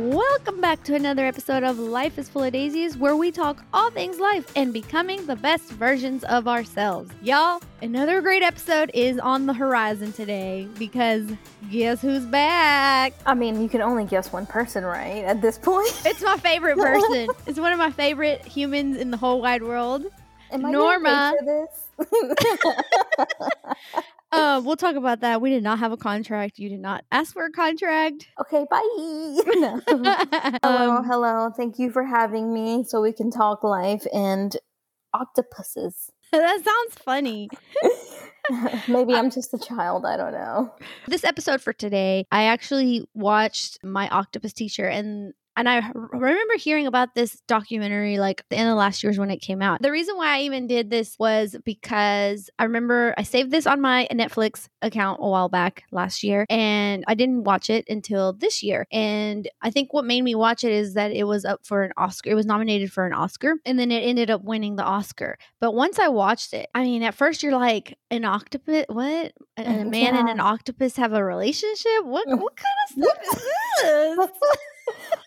Welcome back to another episode of Life is Full of Daisies, where we talk all things life and becoming the best versions of ourselves. Y'all, another great episode is on the horizon today because guess who's back? I mean, you can only guess one person, right? At this point, It's my favorite person. it's one of my favorite humans in the whole wide world. Norma. getting paid for this? Uh, we'll talk about that. We did not have a contract. You did not ask for a contract. okay, bye. No. hello, Um, hello. Thank you for having me, so we can talk life and octopuses. that sounds funny. Maybe I'm just a child. I don't know. this episode for today, I actually watched my octopus teacher and and I remember hearing about this documentary like in the end of last year's when it came out. The reason why I even did this was because I remember I saved this on my Netflix account a while back last year and I didn't watch it until this year. And I think what made me watch it is that it was up for an Oscar. It was nominated for an Oscar and then it ended up winning the Oscar. But once I watched it, I mean, at first you're like, an octopus? What? A, a uh, man and an octopus have a relationship? What? What kind of stuff is this?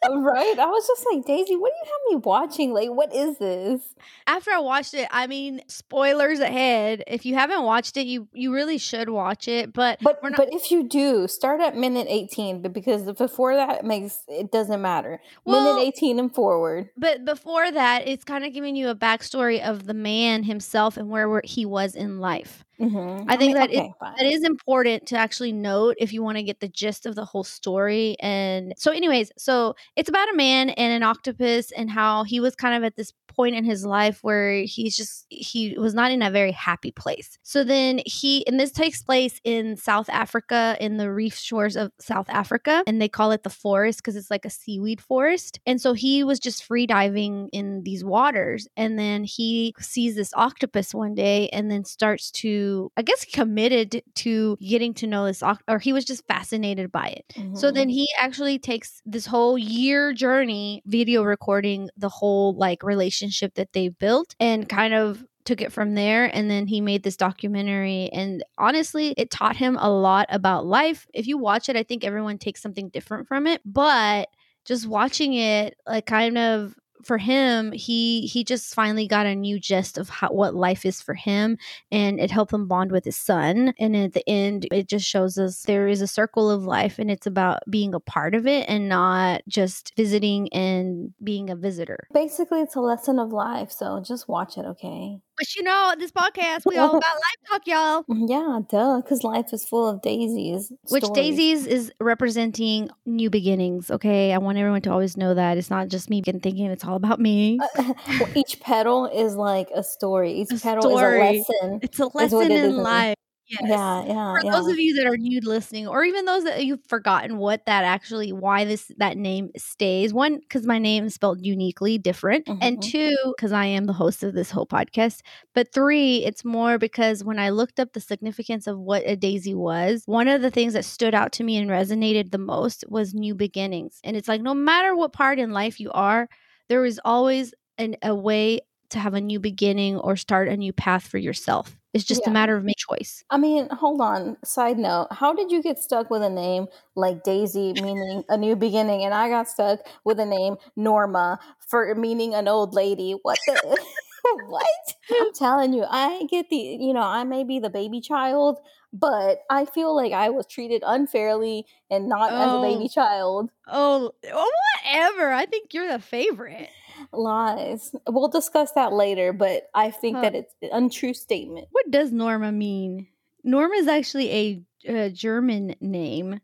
right? I was just like, Daisy, what do you have me watching? Like, what is this? After I watched it, I mean, spoilers ahead. If you haven't watched it, you you really should watch it. But But we're not. but if you do, start at minute 18, but because before that it makes it doesn't matter. Well- minute 18 and forward. but before that, it's kind of giving you a backstory of the man himself and where, where he was in life. Mhm. I think mean, that it- okay, fine. That is important to actually note if you want to get the gist of the whole story. And so, anyways, so it's about a man and an octopus and how he was kind of at this point in his life where he's just, he was not in a very happy place. So then he, and this takes place in South Africa, in the reef shores of South Africa, and they call it the forest because it's like a seaweed forest. And so he was just free diving in these waters. And then he sees this octopus one day and then starts to, I guess, committed to getting to know this, or he was just fascinated by it. So Mhm. then he actually takes this whole year journey video recording the whole like relationship that they built and kind of took it from there and then he made this documentary and honestly it taught him a lot about life if you watch it i think everyone takes something different from it but just watching it like kind of for him he he just finally got a new gist of how what life is for him and it helped him bond with his son and at the end it just shows us there is a circle of life and it's about being a part of it and not just visiting and being a visitor Basically, it's a lesson of life, so just watch it, okay? But you know this podcast we all about life talk y'all Mm, Yeah, duh, because life is full of daisies. which stories. daisies is representing new beginnings okay i want everyone to always know that it's not just me thinking it's all about me Well, each petal is like a story. Each A petal story. is a lesson. it's a lesson it in life yes. Yeah, yeah, for yeah. those of you that are new listening or even those that you've forgotten what that actually why this that name stays one because my name is spelled uniquely different and Mhm. two because i am the host of this whole podcast but three it's more because when i looked up the significance of what a daisy was one of the things that stood out to me and resonated the most was new beginnings and it's like no matter what part in life you are there is always an, a way to have a new beginning or start a new path for yourself it's just a matter of make choice I mean, hold on. Side note: How did you get stuck with a name like Daisy, meaning a new beginning, and I got stuck with a name Norma for meaning an old lady? What the? what? I'm telling you, I get the. You know, I may be the baby child, but I feel like I was treated unfairly and not as a Oh. baby child. Oh, oh, whatever. I think you're the favorite. Lies. We'll discuss that later, but I think that it's an untrue statement. What does Norma mean? Norma is actually a, a German name.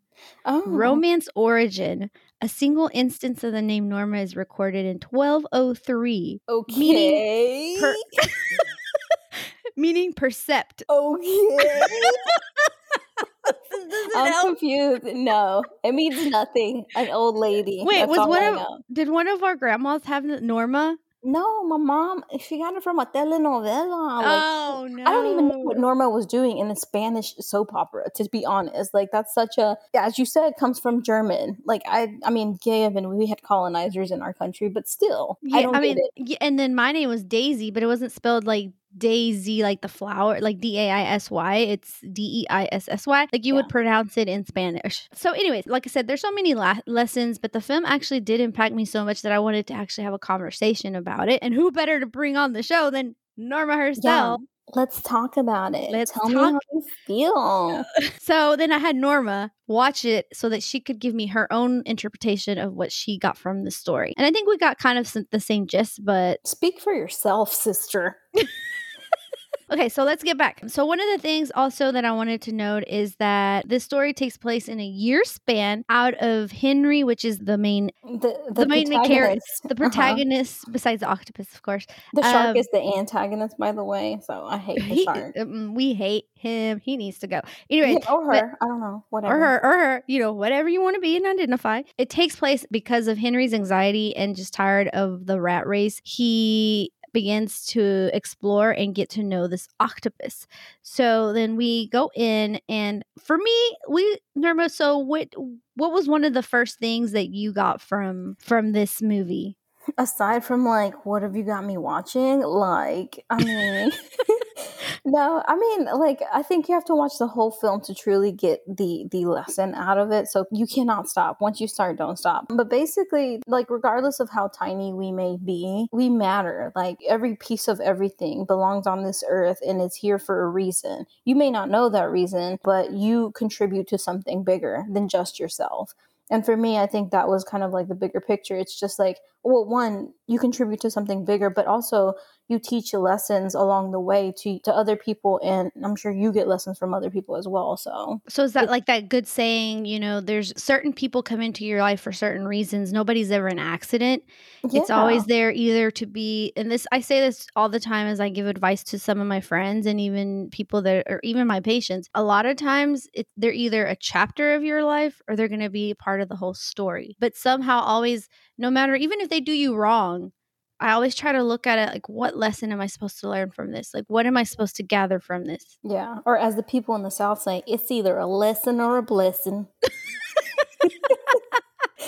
Oh, Romance origin. A single instance of the name Norma is recorded in 1203, okay. per- meaning percept. okay. I'm help? confused. No, it means nothing. An old lady. Wait, That's was one of did one of our grandmas have Norma? No, my mom. She got it from a telenovela. Like, oh no! I don't even know what Norma was doing in a Spanish soap opera. To be honest, like that's such a, yeah, as you said, comes from German. Like I, I mean, given we had colonizers in our country, but still, I Yeah, don't I get mean, it. yeah, and then my name was Daisy, but it wasn't spelled like Daisy, like the flower, like D A I S Y. It's D E I S S Y, like you Yeah. would pronounce it in Spanish. So, anyways, like I said, there's so many la- lessons, but the film actually did impact me so much that I wanted to actually have a conversation about it. And who better to bring on the show than Norma Yeah. herself? Let's talk about it. Let's Tell me talk. how you feel. So then I had Norma watch it so that she could give me her own interpretation of what she got from the story. And I think we got kind of the same gist, but Speak for yourself, sister. Okay, so let's get back. So one of the things also that I wanted to note is that this story takes place in a year span out of Henry, which is the main The the, The main character- protagonist. the Uh-huh. protagonist besides the octopus, of course. The shark um, is the antagonist, by the way. So I hate the He, shark. um, we hate him. He needs to go. Anyway, or but- her. I don't know. Whatever. or her or her you know whatever you want to be and identify it takes place because of henry's anxiety and just tired of the rat race he begins to explore and get to know this octopus so then we go in and for me we norma so what what was one of the first things that you got from from this movie Aside from like, what have you got me watching? Like, I mean, no, I mean, like, I think you have to watch the whole film to truly get the the lesson out of it. So you cannot stop. Once you start, don't stop. But basically, like, regardless of how tiny we may be, we matter. Like, every piece of everything belongs on this earth and is here for a reason. You may not know that reason, but you contribute to something bigger than just yourself. And for me, I think that was kind of like the bigger picture. It's just like, well, one, you contribute to something bigger, but also you teach lessons along the way to, to other people. And I'm sure you get lessons from other people as well. So, so is that like that good saying you know there's certain people come into your life for certain reasons nobody's ever an accident it's always there either to be and this i say this all the time as i give advice to some of my friends and even people that or even my patients a lot of times it, they're either a chapter of your life or they're going to be part of the whole story but somehow always no matter even if they do you wrong i always try to look at it like what lesson am i supposed to learn from this like what am i supposed to gather from this Yeah. Or as the people in the South say, it's either a lesson or a blessing.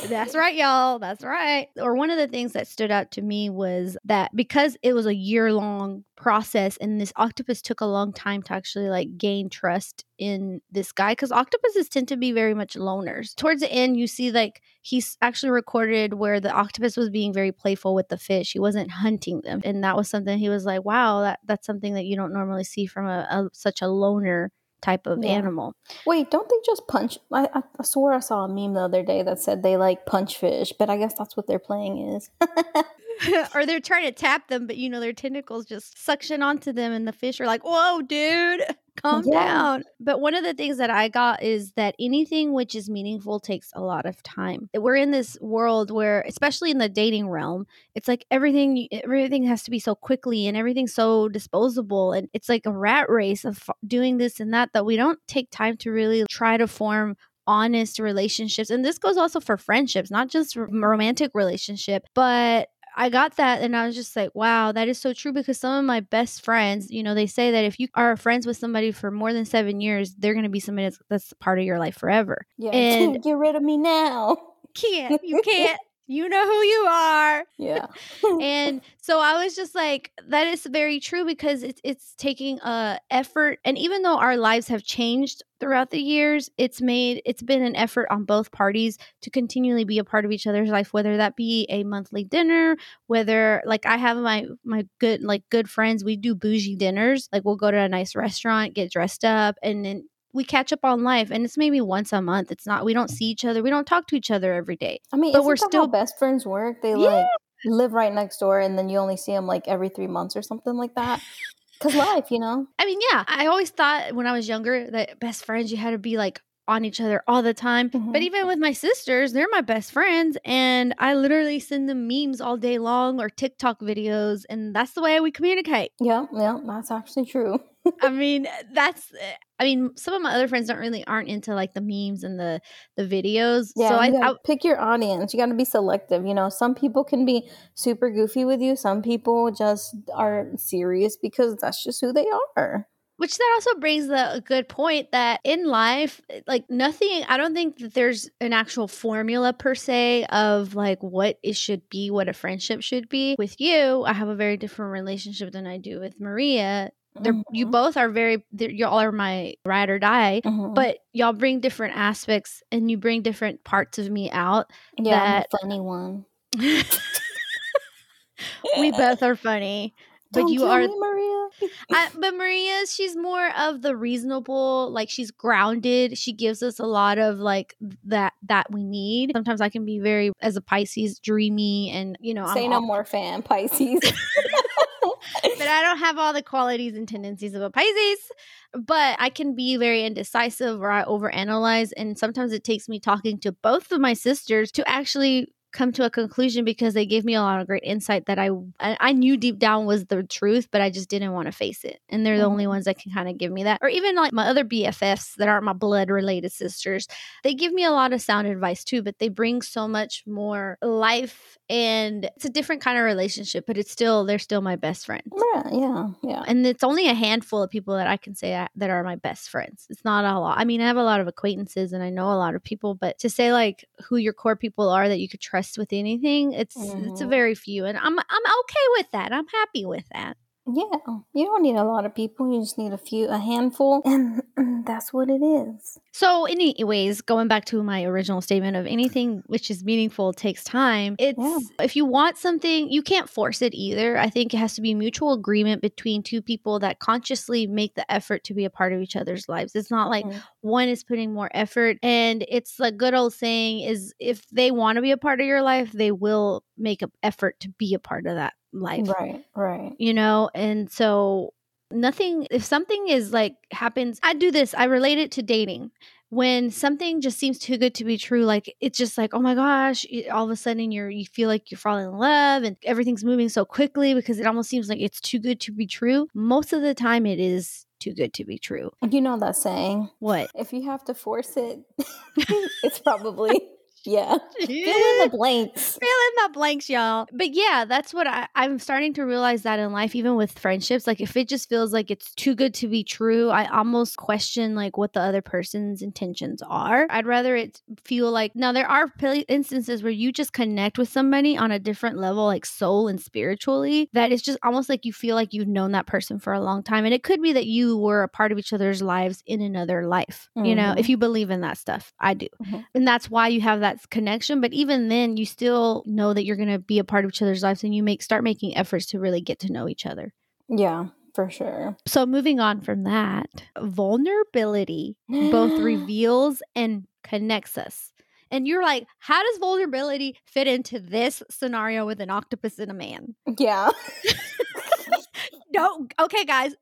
That's right, y'all. That's right. Or one of the things that stood out to me was that because it was a year long process and this octopus took a long time to actually like gain trust in this guy because octopuses tend to be very much loners. Towards the end, you see like he's actually recorded where the octopus was being very playful with the fish. He wasn't hunting them. And that was something he was like, wow, that, that's something that you don't normally see from a, a such a loner type of Yeah. animal. Wait, don't they just punch? I, I, I swore I saw a meme the other day that said they like punch fish, but I guess that's what their playing is. or they're trying to tap them, but you know their tentacles just suction onto them, and the fish are like, "Whoa, dude, calm Yeah. down." But one of the things that I got is that anything which is meaningful takes a lot of time. We're in this world where, especially in the dating realm, it's like everything everything has to be so quickly and everything's so disposable, and it's like a rat race of doing this and that that we don't take time to really try to form honest relationships and this goes also for friendships not just romantic relationship but I got that and I was just like, wow, that is so true because some of my best friends, you know, they say that if you are friends with somebody for more than seven years, they're going to be somebody that's, that's part of your life forever. Yeah, And- get rid of me now. Can't, you can't, you know who you are. Yeah. and so I was just like, that is very true because it's it's taking a effort, and even though our lives have changed throughout the years, it's made it's been an effort on both parties to continually be a part of each other's life, whether that be a monthly dinner, whether like I have my my good like good friends, we do bougie dinners, like we'll go to a nice restaurant, get dressed up, and then we catch up on life and it's maybe once a month it's not we don't see each other we don't talk to each other every day I mean, But we're still- how best friends work? They Yeah. like live right next door, and then you only see them like every three months or something like that. Cause life, you know. I mean, yeah, I always thought when I was younger that best friends you had to be like on each other all the time. But Mhm. even with my sisters, they're my best friends and I literally send them memes all day long or TikTok videos and that's the way we communicate. Yeah, yeah, that's actually true. I mean, that's I mean, some of my other friends don't really aren't into like the memes and the the videos. Yeah, so I, you I pick your audience. You got to be selective. You know, some people can be super goofy with you. Some people just are serious because that's just who they are. Which that also brings the a good point that in life, eh, like nothing, I don't think that there's an actual formula per se of like what it should be, what a friendship should be. With you, I have a very different relationship than I do with Maria. They're, you both are very y'all are my ride or die Mhm. but y'all bring different aspects and you bring different parts of me out yeah, that- funny one. we both are funny but Don't you are me, Maria. I, but Maria, she's more of the reasonable, like she's grounded. She gives us a lot of like that that we need. Sometimes I can be very, as a Pisces, dreamy, and you know, Say I'm no all- more, fan Pisces. but I don't have all the qualities and tendencies of a Pisces. But I can be very indecisive or I overanalyze. And sometimes it takes me talking to both of my sisters to actually come to a conclusion because they gave me a lot of great insight that I I knew deep down was the truth, but I just didn't want to face it. And they're the only Mhm. ones that can kind of give me that. Or even like my other BFFs that aren't my blood related sisters, they give me a lot of sound advice too, but they bring so much more life and it's a different kind of relationship, but it's still they're still my best friends yeah, yeah, yeah. and it's only a handful of people that I can say I- that are my best friends. It's not a lot. I mean, I have a lot of acquaintances and I know a lot of people, but to say like who your core people are that you could trust with anything, it's it's a Mhm. very few, and I'm I'm okay with that. I'm happy with that. Yeah, you don't need a lot of people. You just need a few, a handful, and that's what it is. So, anyways, going back to my original statement of anything which is meaningful takes time. It's Yeah. if you want something, you can't force it either. I think it has to be mutual agreement between two people that consciously make the effort to be a part of each other's lives. It's not like Mhm. one is putting more effort, and it's a good old saying is if they want to be a part of your life, they will make an effort to be a part of that life Right, right. you know and so nothing if something is like happens i do this i relate it to dating when something just seems too good to be true like it's just like oh my gosh all of a sudden you're you feel like you're falling in love and everything's moving so quickly because it almost seems like it's too good to be true most of the time it is too good to be true You know that saying. what If you have to force it, it's probably yeah. Fill in the blanks. fill in the blanks, y'all. But yeah, that's what I, I'm starting to realize that in life, even with friendships, like if it just feels like it's too good to be true, I almost question like what the other person's intentions are. I'd rather it feel like now there are instances where you just connect with somebody on a different level, like soul and spiritually, that it's just almost like you feel like you've known that person for a long time. And it could be that you were a part of each other's lives in another life, you know, if you believe in that stuff. I do Mhm. and that's why you have that connection but even then you still know that you're going to be a part of each other's lives and you make start making efforts to really get to know each other. Yeah, for sure. so moving on from that vulnerability both reveals and connects us. And you're like how does vulnerability fit into this scenario with an octopus and a man? Yeah. no okay guys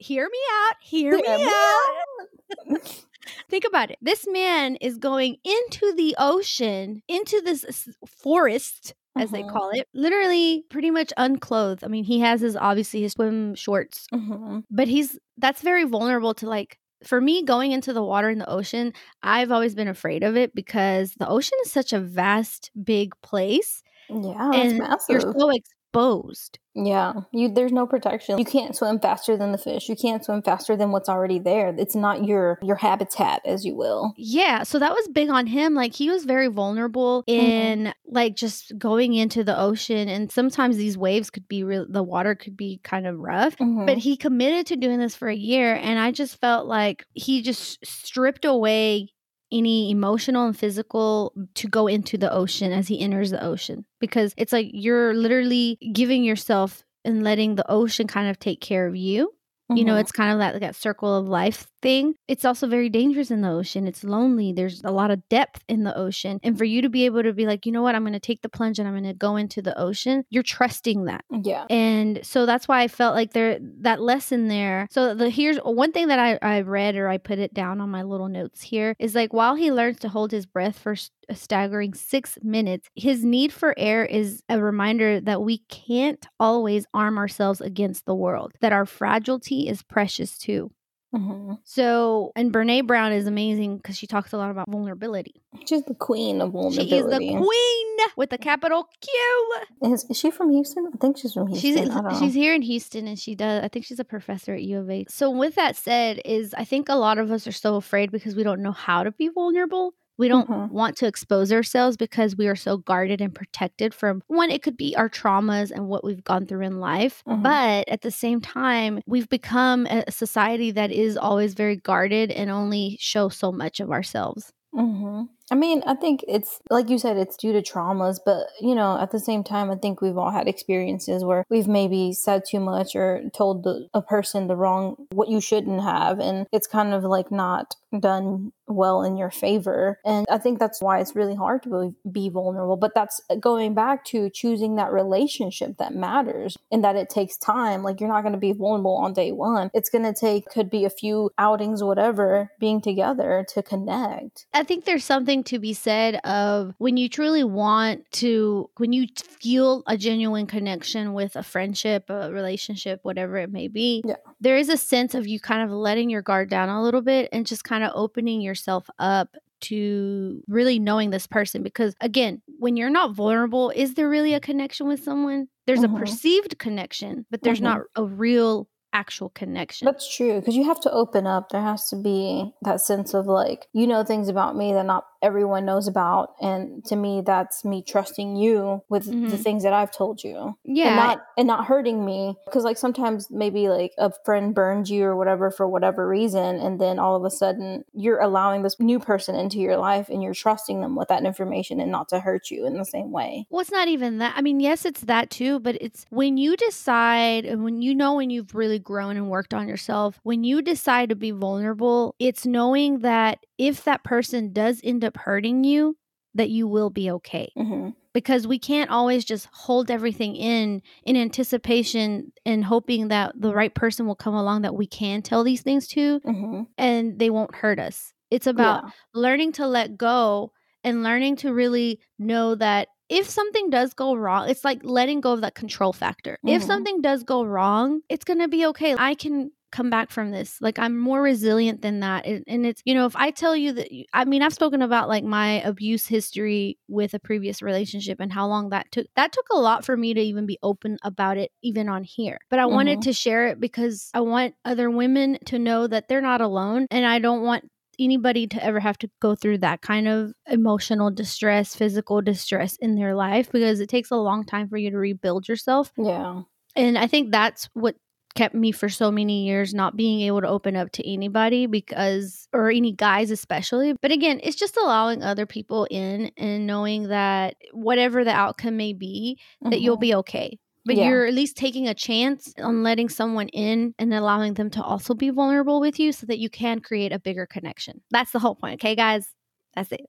hear me out hear me Hear me out Think about it. This man is going into the ocean, into this forest, as they Mhm. call it, literally pretty much unclothed. I mean, he has his obviously his swim shorts, Mhm. but he's that's very vulnerable to like. For me, going into the water in the ocean, I've always been afraid of it because the ocean is such a vast, big place, Yeah, it's and massive. you're so exposed. Yeah, you there's no protection. You can't swim faster than the fish. You can't swim faster than what's already there. It's not your your habitat, as you will. Yeah, so that was big on him. Like he was very vulnerable in like just going into the ocean, and sometimes these waves could be real. The water could be kind of rough. Mhm. But he committed to doing this for a year, and I just felt like he just stripped away any emotional and physical to go into the ocean as he enters the ocean. Because it's like you're literally giving yourself and letting the ocean kind of take care of you you know Mhm. it's kind of that that circle of life thing. It's also very dangerous in the ocean. It's lonely. There's a lot of depth in the ocean. And for you to be able to be like you know what? I'm going to take the plunge and i'm going to go into the ocean you're trusting that. Yeah. and so that's why i felt like there that lesson there. So the here's one thing that i i read or i put it down on my little notes here is like while he learns to hold his breath for a staggering six minutes his need for air is a reminder that we can't always arm ourselves against the world that our fragility is precious too hmm So, and Brene Brown is amazing because she talks a lot about vulnerability. She's the queen of vulnerability. She is the queen with a capital Q. Is, is she from Houston? I think she's from Houston. She's she's here in Houston and she does I think she's a professor at U of A. So with that said is I think a lot of us are so afraid because we don't know how to be vulnerable. We don't Mhm. want to expose ourselves because we are so guarded and protected from one it could be our traumas and what we've gone through in life. Mhm. But at the same time, we've become a society that is always very guarded and only show so much of ourselves. hmm I mean, I think it's like you said, it's due to traumas, but you know, at the same time, I think we've all had experiences where we've maybe said too much or told the, a person the wrong what you shouldn't have, and it's kind of like not done well in your favor. And I think that's why it's really hard to be- vulnerable. But that's uh, going back to choosing that relationship that matters and that it takes time. Like you're not going to be vulnerable on day one. It's going to take could be a few outings, whatever, being together to connect. I think there's something to be said of when you truly want to, when you feel a genuine connection with a friendship, a relationship, whatever it may be, Yeah. there is a sense of you kind of letting your guard down a little bit and just kind of opening yourself up to really knowing this person. Because again, when you're not vulnerable, is there really a connection with someone? There's Mhm. a perceived connection, but there's Mhm. not a real actual connection. That's true because you have to open up. There has to be that sense of like, you know, things about me that not everyone knows about. And to me, that's me trusting you with the Mhm. things that I've told you. yeah. And not and not hurting me because like sometimes maybe like a friend burns you or whatever for whatever reason and then all of a sudden you're allowing this new person into your life and you're trusting them with that information and not to hurt you in the same way Well, it's not even that. I mean, yes, it's that too, but it's when you decide and when you know when you've really grown and worked on yourself, when you decide to be vulnerable, it's knowing that if that person does end up hurting you, that you will be okay. hmm Because we can't always just hold everything in in anticipation and hoping that the right person will come along that we can tell these things to hmm and they won't hurt us. It's about yeah learning to let go and learning to really know that if something does go wrong, it's like letting go of that control factor. If Mhm. something does go wrong, it's going to be okay. I can come back from this. Like I'm more resilient than that. And, it's, you know, if I tell you that, I mean, I've spoken about like my abuse history with a previous relationship and how long that took. That took a lot for me to even be open about it, even on here. But I wanted Mhm. to share it because I want other women to know that they're not alone. And I don't want anybody to ever have to go through that kind of emotional distress, physical distress in their life because it takes a long time for you to rebuild yourself. yeah And I think that's what kept me for so many years not being able to open up to anybody because or any guys especially but again it's just allowing other people in and knowing that whatever the outcome may be that you'll Mhm. be okay but Yeah. you're at least taking a chance on letting someone in and allowing them to also be vulnerable with you so that you can create a bigger connection that's the whole point okay guys that's it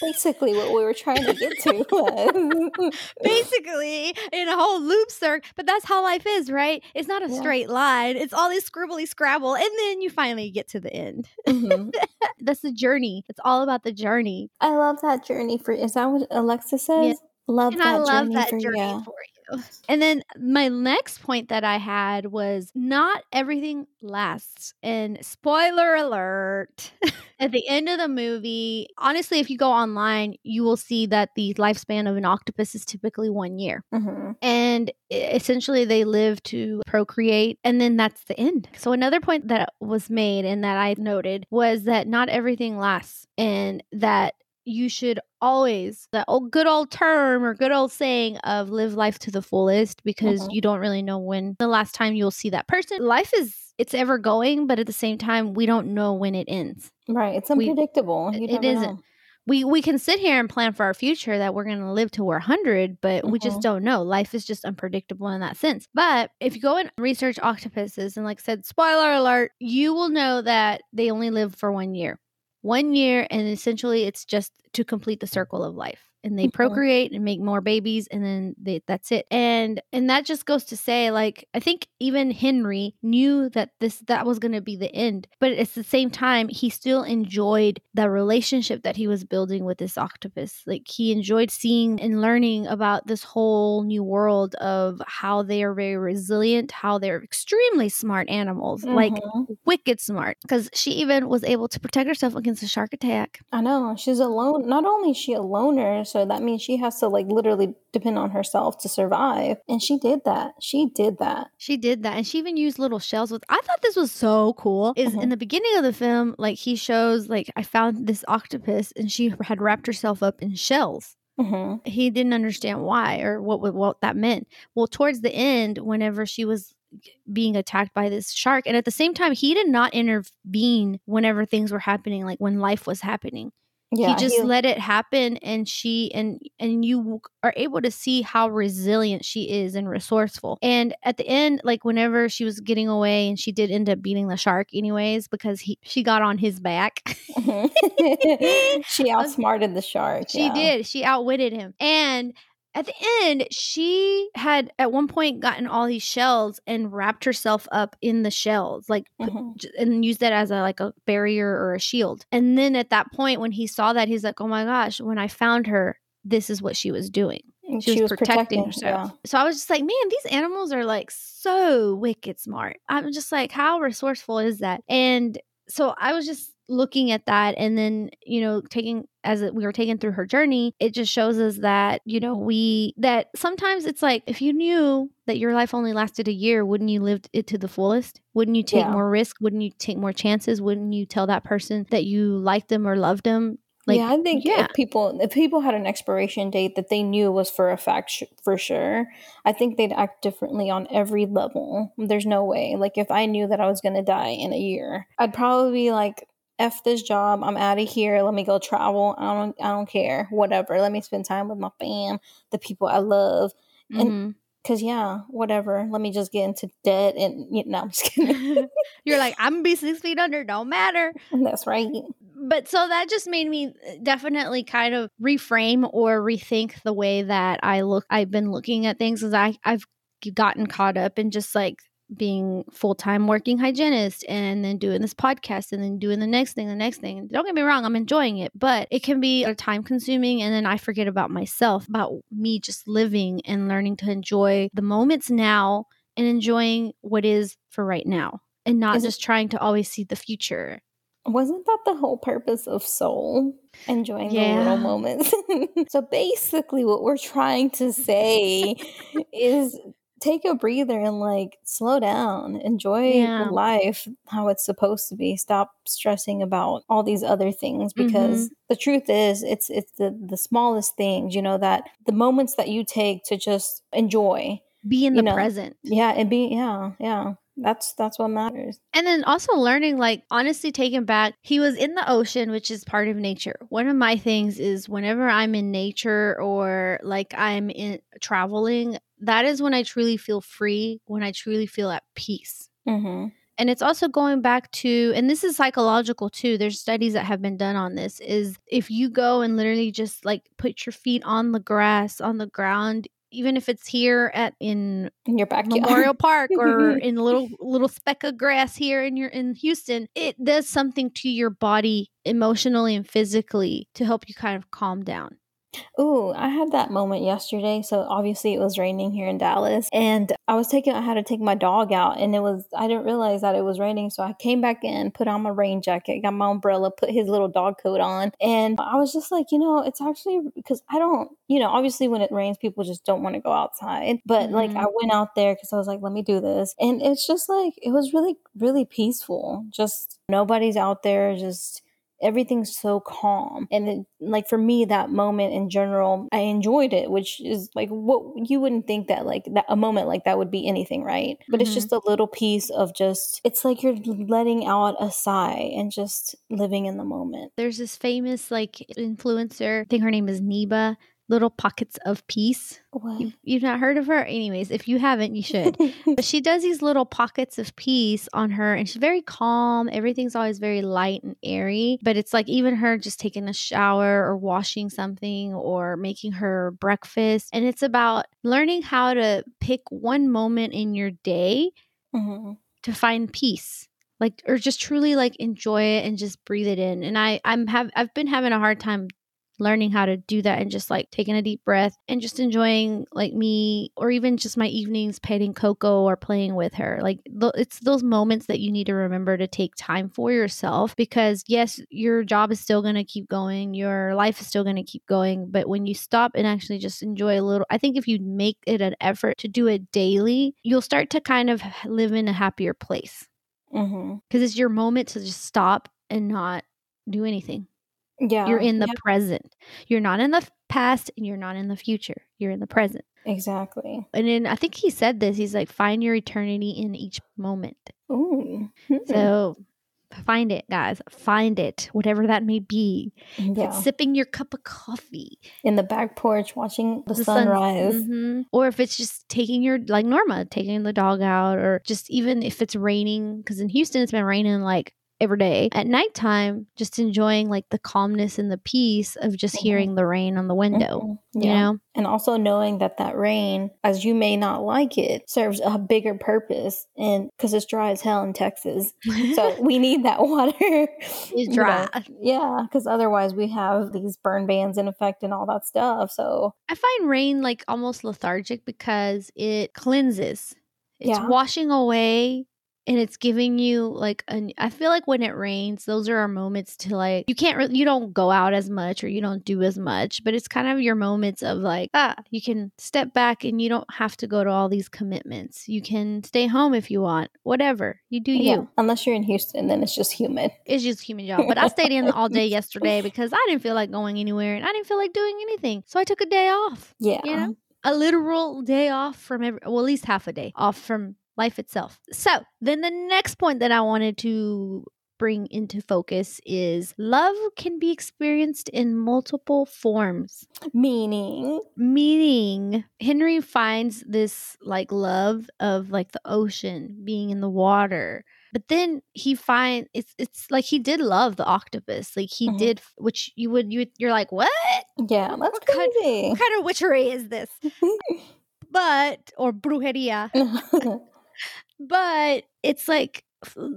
basically what we were trying to get to was basically in a whole loop circle but that's how life is right it's not a Yeah. straight line it's all this scribbly scrabble and then you finally get to the end Mhm. that's the journey it's all about the journey I love that journey for. Is that what Alexa says? Love and that i love journey that for journey you. for you and then my next point that i had was not everything lasts and spoiler alert at the end of the movie honestly if you go online you will see that the lifespan of an octopus is typically one year hmm and essentially they live to procreate and then that's the end. So another point that was made and that i noted was that not everything lasts and that you should always that old good old term or good old saying of live life to the fullest because Mhm. you don't really know when the last time you'll see that person life is it's ever going but at the same time we don't know when it ends Right. It's We- unpredictable. you it isn't. know. we we can sit here and plan for our future that we're going to live to we're 100 but we just Mhm. don't know life is just unpredictable in that sense but if you go and research octopuses and like I said spoiler alert you will know that they only live for one year one year and essentially it's just to complete the mm. circle of life and they Mhm. procreate and make more babies and then they, that's it and and that just goes to say like i think even henry knew that this that was going to be the end but at the same time he still enjoyed the relationship that he was building with this octopus like he enjoyed seeing and learning about this whole new world of how they are very resilient how they're extremely smart animals like Mhm. wicked smart because she even was able to protect herself against a shark attack I know she's alone. Not only is she a loner, so that means she has to like literally depend on herself to survive, and she did that. She did that. She did that, and she even used little shells with. I thought this was so cool. Is Mhm. in the beginning of the film, like he shows, like I found this octopus, and she had wrapped herself up in shells. hmm He didn't understand why or what- what that meant. Well, towards the end, whenever she was being attacked by this shark, and at the same time, he did not intervene whenever things were happening, like when life was happening Yeah, he just let it happen and she and and you are able to see how resilient she is and resourceful and at the end like whenever she was getting away and she did end up beating the shark anyways because he she got on his back Mhm. she outsmarted the shark. she yeah. did she outwitted him and at the end she had at one point gotten all these shells and wrapped herself up in the shells like Mhm. and used that as a like a barrier or a shield. And then at that point when he saw that he's like, "Oh my gosh, when I found her, this is what she was doing. And She, was, protecting, herself." So I was just like, "Man, these animals are like so wicked smart." I'm just like, "How resourceful is that?" And so I was just looking at that and then you know taking as we were taken through her journey it just shows us that you know we that sometimes it's like if you knew that your life only lasted a year wouldn't you live it to the fullest wouldn't you take Yeah. more risk wouldn't you take more chances wouldn't you tell that person that you liked them or loved them like yeah, I think yeah. if people if people had an expiration date that they knew was for a fact sh- for sure, I think they'd act differently on every level. There's no way. Like if I knew that I was going to die in a year, I'd probably be like F this job, I'm out of here. Let me go travel. I don't I don't care. Whatever. Let me spend time with my fam, the people I love. and- Mhm. Cause yeah, whatever. Let me just get into debt and you know, I'm just kidding. you're like i'm gonna be six feet under don't matter That's right. but so that just made me uh, definitely kind of reframe or rethink the way that I look. I've been looking at things because I I've gotten caught up in just like being full time working hygienist and then doing this podcast and then doing the next thing, the next thing. Don't get me wrong, I'm enjoying it, but it can be time consuming and then I forget about myself, about me just living and learning to enjoy the moments now and enjoying what is for right now and not Is it- just trying to always see the future. Wasn't that the whole purpose of soul? Enjoying the little moments. so basically, what we're trying to say is take a breather and like slow down, enjoy Yeah. life how it's supposed to be. Stop stressing about all these other things Mm-hmm. because the truth is, it's it's the the smallest things. You know that the moments that you take to just enjoy. Be in the know, present. Yeah, and be yeah yeah. That's that's what matters. And then also learning, like, honestly, taken back, he was in the ocean, which is part of nature. One of my things is whenever I'm in nature or like I'm in traveling, that is when I truly feel free, when I truly feel at peace. hmm And it's also going back to, and this is psychological too. There's studies that have been done on this. Is if you go and literally just like put your feet on the grass, on the ground, even if it's here at in In your backyard. Memorial Park or in a little little speck of grass here in your in Houston, it does something to your body emotionally and physically to help you kind of calm down. Ooh, I had that moment yesterday. So obviously it was raining here in Dallas, and I was taking I had to take my dog out, and it was I didn't realize that it was raining, so I came back in, put on my rain jacket, got my umbrella, put his little dog coat on, and I was just like, you know, it's actually because I don't, you know, obviously when it rains, people just don't want to go outside, but like Mhm. I went out there because I was like, let me do this, and it's just like it was really really peaceful. Just nobody's out there, just everything's so calm and it, like for me that moment in general i enjoyed it which is like what you wouldn't think that like that a moment like that would be anything right but it's Mhm. just a little piece of just it's like you're letting out a sigh and just living in the moment There's this famous like influencer, I think her name is Neba. Little pockets of peace. What? You've, you've not heard of her? Anyways, if you haven't, you should. but she does these little pockets of peace on her and she's very calm. Everything's always very light and airy. But it's like even her just taking a shower or washing something or making her breakfast. And it's about learning how to pick one moment in your day Mhm. to find peace like or just truly like enjoy it and just breathe it in and i i'm have i've been having a hard time learning how to do that and just like taking a deep breath and just enjoying like me or even just my evenings petting coco or playing with her. Like th- it's those moments that you need to remember to take time for yourself because yes your job is still going to keep going your life is still going to keep going but when you stop and actually just enjoy a little i think if you make it an effort to do it daily you'll start to kind of live in a happier place. Mm-hmm. Because it's your moment to just stop and not do anything Yeah. you're in the yeah, present. You're not in the past and you're not in the future. You're in the present. exactly. And then I think he said this. He's like, find your eternity in each moment. Ooh. Hmm. So find it, guys. Find it, whatever that may be. Yeah. sipping your cup of coffee, in the back porch watching the, the sunrise. mhm. or if it's just taking your, like Norma, taking the dog out, or just even if it's raining, because in Houston it's been raining like every day at nighttime, just enjoying like the calmness and the peace of just Mhm. hearing the rain on the window. Mhm. You know, And also knowing that that rain, as you may not like it, serves a bigger purpose and because it's dry as hell in Texas. So we need that water. it's you know. dry. Yeah, because otherwise we have these burn bans in effect and all that stuff. So I find rain like almost lethargic because it cleanses. It's Yeah. washing away and it's giving you like an I feel like when it rains, those are our moments to like you can't really you don't go out as much or you don't do as much, but it's kind of your moments of like ah, you can step back and you don't have to go to all these commitments. You can stay home if you want. Whatever. You do you. unless you're in Houston, then it's just humid. It's just human job. But I stayed in all day yesterday because I didn't feel like going anywhere and I didn't feel like doing anything. So I took a day off. Yeah. You know? a literal day off from every, well, at least half a day off from life itself. So then the next point that I wanted to bring into focus is love can be experienced in multiple forms. Meaning, Meaning, Henry finds this like love of like the ocean, being in the water. But then he find it's it's like he did love the octopus. Like he Mhm. did which you would you you're like, "What? yeah, that's What kind- crazy. What kind of witchery is this?" But or brujeria. But it's like,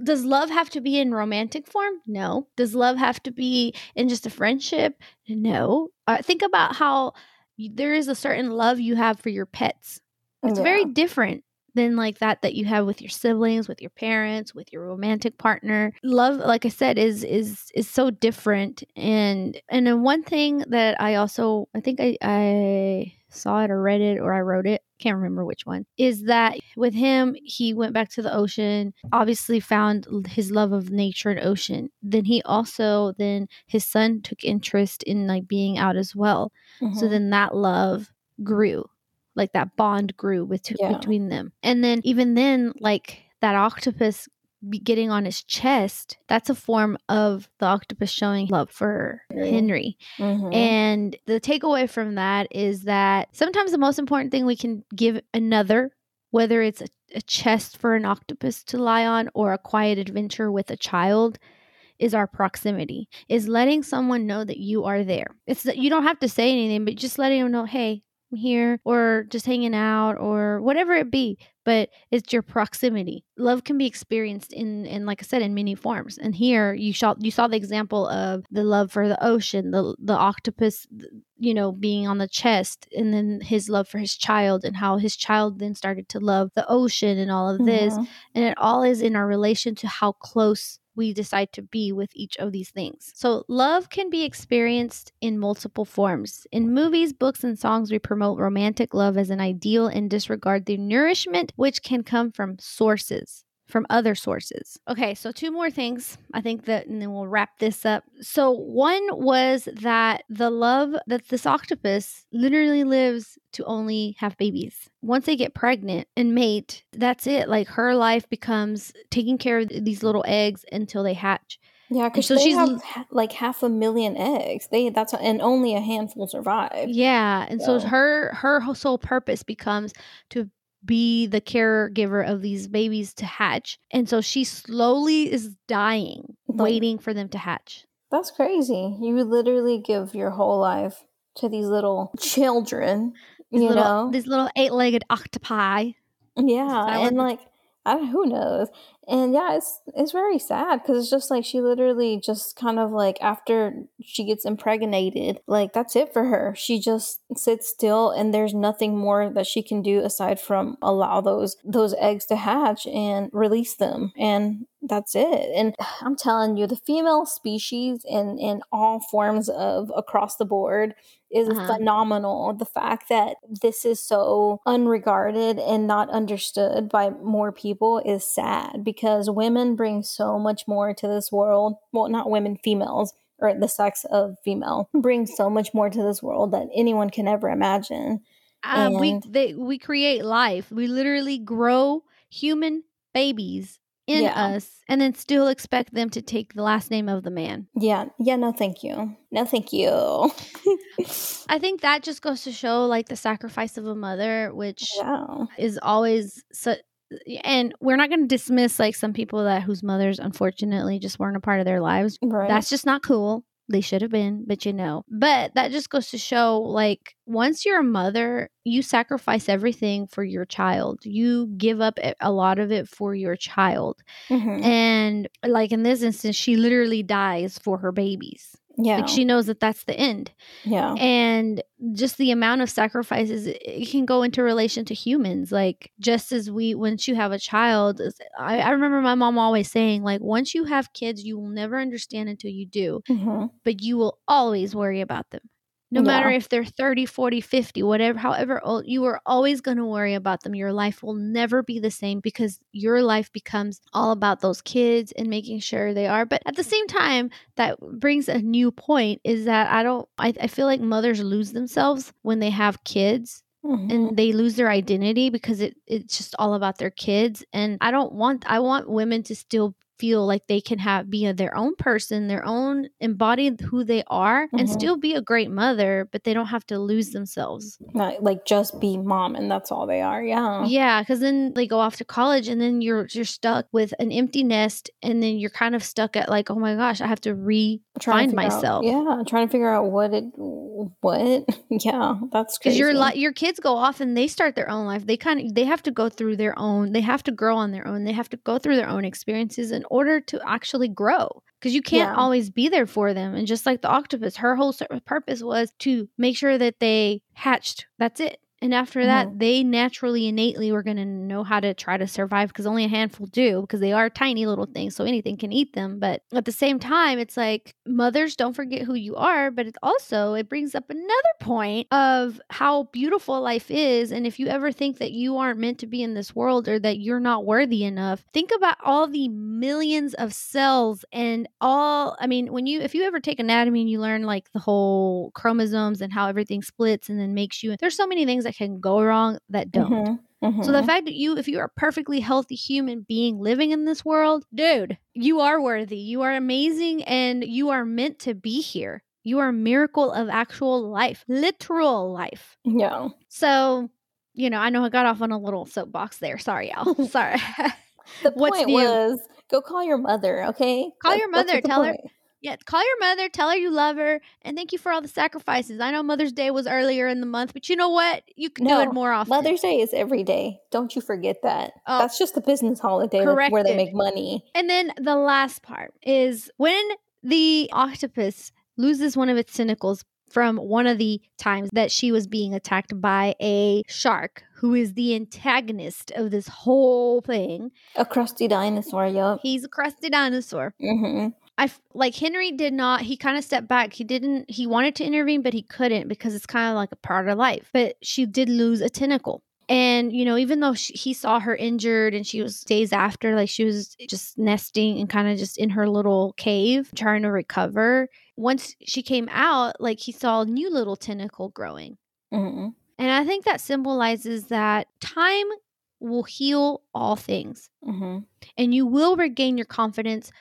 does love have to be in romantic form? No. Does love have to be in just a friendship? No. Uh, think about how there is a certain love you have for your pets. It's very different than like that that you have with your siblings, with your parents, with your romantic partner. Love, like I said, is is is so different. And and then one thing that I also I think I I saw it or read it or I wrote it, can't remember which one, is that with him he went back to the ocean, obviously found his love of nature and ocean. Then he also then his son took interest in like being out as well. So Mhm. then that love grew, like that bond grew with Yeah. between them. And then even then, like that octopus getting on his chest, that's a form of the octopus showing love for Henry. Mhm. And the takeaway from that is that sometimes the most important thing we can give another, whether it's a, a chest for an octopus to lie on or a quiet adventure with a child, is our proximity, is letting someone know that you are there. It's that you don't have to say anything, but just letting them know, hey, here, or just hanging out, or whatever it be. But it's your proximity. Love can be experienced in, in like I said, in many forms. And here you saw you saw the example of the love for the ocean, the the octopus, you know, being on the chest, and then his love for his child, and how his child then started to love the ocean and all of this Mhm. and it all is in our relation to how close we decide to be with each of these things. So, love can be experienced in multiple forms. In movies, books, and songs, we promote romantic love as an ideal and disregard the nourishment which can come from sources. From other sources. Okay, so two more things. I think that, and then we'll wrap this up. So, one was that the love that this octopus literally lives to only have babies. Once they get pregnant and mate, that's it. Like her life becomes taking care of these little eggs until they hatch. Yeah, because so they she's have like half a million eggs. They that's and only a handful survive. Yeah, and so So- her her sole purpose becomes to be the caregiver of these babies to hatch. And so she slowly is dying Like- waiting for them to hatch. That's crazy. You literally give your whole life to these little children. These you little, know, these little eight-legged octopi. yeah, and like I who knows, and yeah, it's it's very sad because it's just like she literally just kind of like after she gets impregnated, like that's it for her. She just sits still, and there's nothing more that she can do aside from allow those those eggs to hatch and release them, and that's it. And I'm telling you, the female species in in all forms of across the board is Uh-huh. phenomenal. The fact that this is so unregarded and not understood by more people is sad because women bring so much more to this world. Well, not women, females or the sex of female bring so much more to this world that anyone can ever imagine. Um, we they, we create life. We literally grow human babies in Yeah. us and then still expect them to take the last name of the man. Yeah, yeah, no thank you. No thank you. I think that just goes to show like the sacrifice of a mother, which yeah. is always so and we're not going to dismiss like some people that whose mothers unfortunately just weren't a part of their lives Right. that's just not cool they should have been but you know but that just goes to show like once you're a mother you sacrifice everything for your child. You give up a- lot of it for your child. Mhm. and like in this instance she literally dies for her babies yeah. like she knows that that's the end yeah. and just the amount of sacrifices it- can go into relation to humans like just as we once you have a child I, I remember my mom always saying like once you have kids you will never understand until you do Mhm. but you will always worry about them no Yeah. matter if they're 30 40 50 whatever however old you are always going to worry about them your life will never be the same because your life becomes all about those kids and making sure they are but at the same time that brings a new point is that i don't i, I feel like mothers lose themselves when they have kids Mhm. and they lose their identity because it it's just all about their kids and i don't want i want women to still feel like they can have be a, their own person their own embody who they are and Mhm. still be a great mother but they don't have to lose themselves Not like just be mom and that's all they are. Yeah. yeah because then they go off to college and then you're you're stuck with an empty nest and then you're kind of stuck at like oh my gosh i have to re find figure out- myself yeah, trying to figure out what it, what. Yeah, that's because your li- your kids go off and they start their own life they kind of they have to go through their own they have to grow on their own they have to go through their own experiences in order to actually grow because you can't Yeah. always be there for them and just like the octopus her whole purpose was to make sure that they hatched that's it and after that mm-hmm. they naturally innately were going to know how to try to survive because only a handful do because they are tiny little things so anything can eat them. But at the same time it's like mothers don't forget who you are but it also it brings up another point of how beautiful life is and if you ever think that you aren't meant to be in this world or that you're not worthy enough think about all the millions of cells and all i mean when you if you ever take anatomy and you learn like the whole chromosomes and how everything splits and then makes you there's so many things that can go wrong that don't Mhm, mhm. so the fact that you, if you are a perfectly healthy human being living in this world, dude, you are worthy. You are amazing and you are meant to be here. You are a miracle of actual life, literal life. yeah, So, you know, I know I got off on a little soapbox there. Sorry, y'all. Sorry. the What's point new? was go call your mother. Okay, Call your That's- that's mother, tell her- point- yeah, call your mother, tell her you love her, and thank you for all the sacrifices. I know Mother's Day was earlier in the month, but you know what? You can do it more often. Mother's Day is every day. Don't you forget that. Oh. That's just a business holiday that- where they make money. And then the last part is when the octopus loses one of its tentacles from one of the times that she was being attacked by a shark who is the antagonist of this whole thing. A crusty dinosaur. Yup. He's a crusty dinosaur. hmm I f- like Henry did not. He kind of stepped back. He didn't. He wanted to intervene, but he couldn't because it's kind of like a part of life. But she did lose a tentacle, and you know, even though she, he saw her injured and she was days after, like she was just nesting and kind of just in her little cave trying to recover. Once she came out, like he saw a new little tentacle growing, hmm and I think that symbolizes that time will heal all things hmm and you will regain your confidence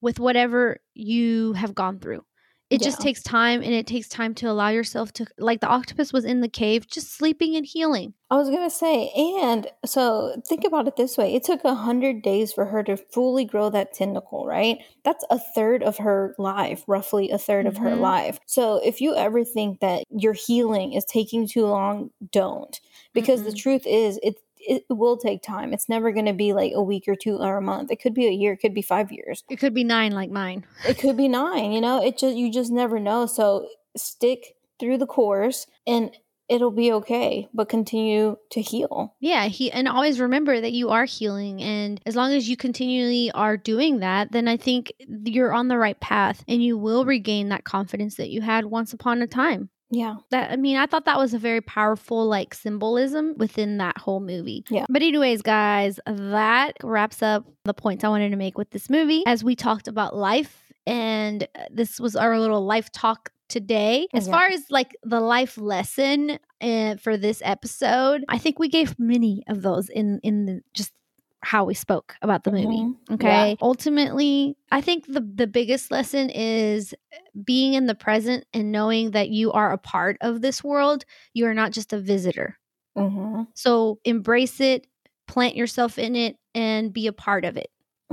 with whatever you have gone through. It just takes time and it takes time to allow yourself to like the octopus was in the cave just sleeping and healing. I was gonna say, and so think about it this way: it took a hundred days for her to fully grow that tentacle, right? That's a third of her life, roughly a 3rd of her Mhm. life. So if you ever think that your healing is taking too long, don't, because the Mm-mm. truth is, it it will take time. It's never gonna be like a week or two or a month. It could be a year. It could be five years. It could be 9 like mine. It could be nine. You know, it just you just never know. So stick through the course, and it'll be okay. But continue to heal. Yeah, he and always remember that you are healing and as long as you continually are doing that, then I think you're on the right path and you will regain that confidence that you had once upon a time. Yeah. That I mean, I thought that was a very powerful like symbolism within that whole movie. Yeah. But anyways, guys, that wraps up the points I wanted to make with this movie as we talked about life and uh, this was our little life talk today. As Yeah. far as like the life lesson uh, for this episode, I think we gave many of those in in the, just how we spoke about the movie. Mhm. Okay. Ultimately, I think the the biggest lesson is being in the present and knowing that you are a part of this world. You are not just a visitor. hmm So embrace it, plant yourself in it, and be a part of it.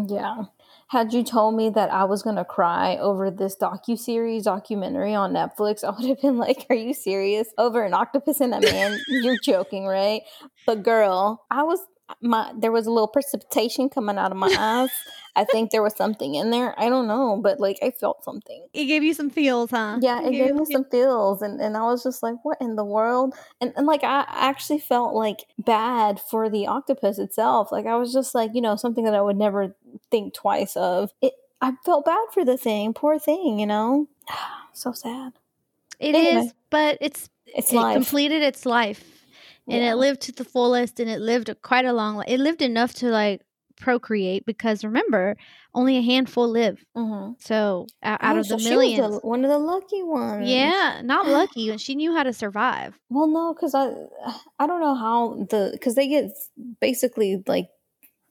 Yeah. Had you told me that I was gonna cry over this docu series documentary on Netflix, I would have been like, "Are you serious? Over an octopus and a man? You're joking, right?" But girl, I was my there was a little precipitation coming out of my eyes. I think there was something in there. I don't know, but like I felt something. It gave you some feels, huh? Yeah, it gave me some feels, and, and I was just like, "What in the world?" And and like I actually felt like bad for the octopus itself. Like I was just like, you know, something that I would never think twice of. It. I felt bad for the thing, poor thing. You know, so sad. It is, Anyway. but it's It's it life. completed its life. And Yeah. it lived to the fullest and it lived quite a long life. It lived enough to like procreate because remember, only a handful live. Mhm. So out Oh, of the so she was millions. the- one of the lucky ones. Yeah, not lucky. And she knew how to survive. Well, no, because I I don't know how the because they get basically like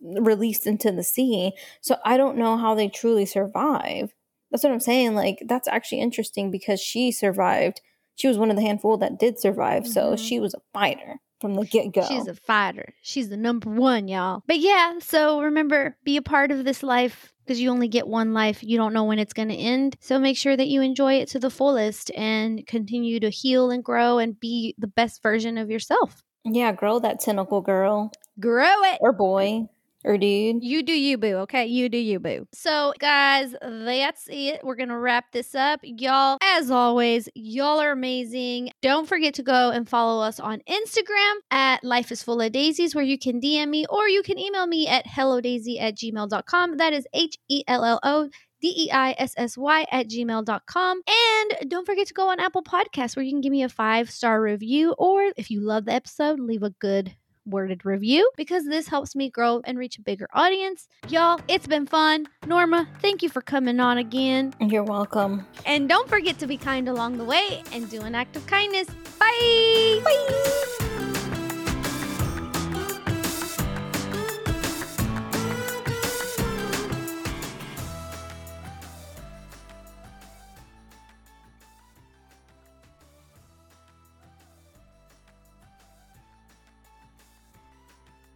released into the sea, so I don't know how they truly survive. That's what I'm saying. Like that's actually interesting because she survived. She was one of the handful that did survive, so Mhm. she was a fighter from the get go. She's a fighter. She's the number one, y'all. But yeah, so remember, be a part of this life because you only get one life. You don't know when it's going to end. So make sure that you enjoy it to the fullest and continue to heal and grow and be the best version of yourself. yeah, grow that tentacle, girl Grow it. or boy or dude. You do you, boo. Okay. You do you, boo. So, guys, that's it. We're to wrap this up. Y'all, as always, y'all are amazing. Don't forget to go and follow us on Instagram at Life is Full of Daisies, where you can DM me or you can email me at hellodaisy at gmail.com. That is H E L L O. D E I S S Y at gmail.com. And don't forget to go on Apple Podcasts where you can give me a five star review, or if you love the episode, leave a good worded review because this helps me grow and reach a bigger audience. Y'all, it's been fun. Norma, thank you for coming on again. You're welcome. And don't forget to be kind along the way and do an act of kindness. Bye. Bye.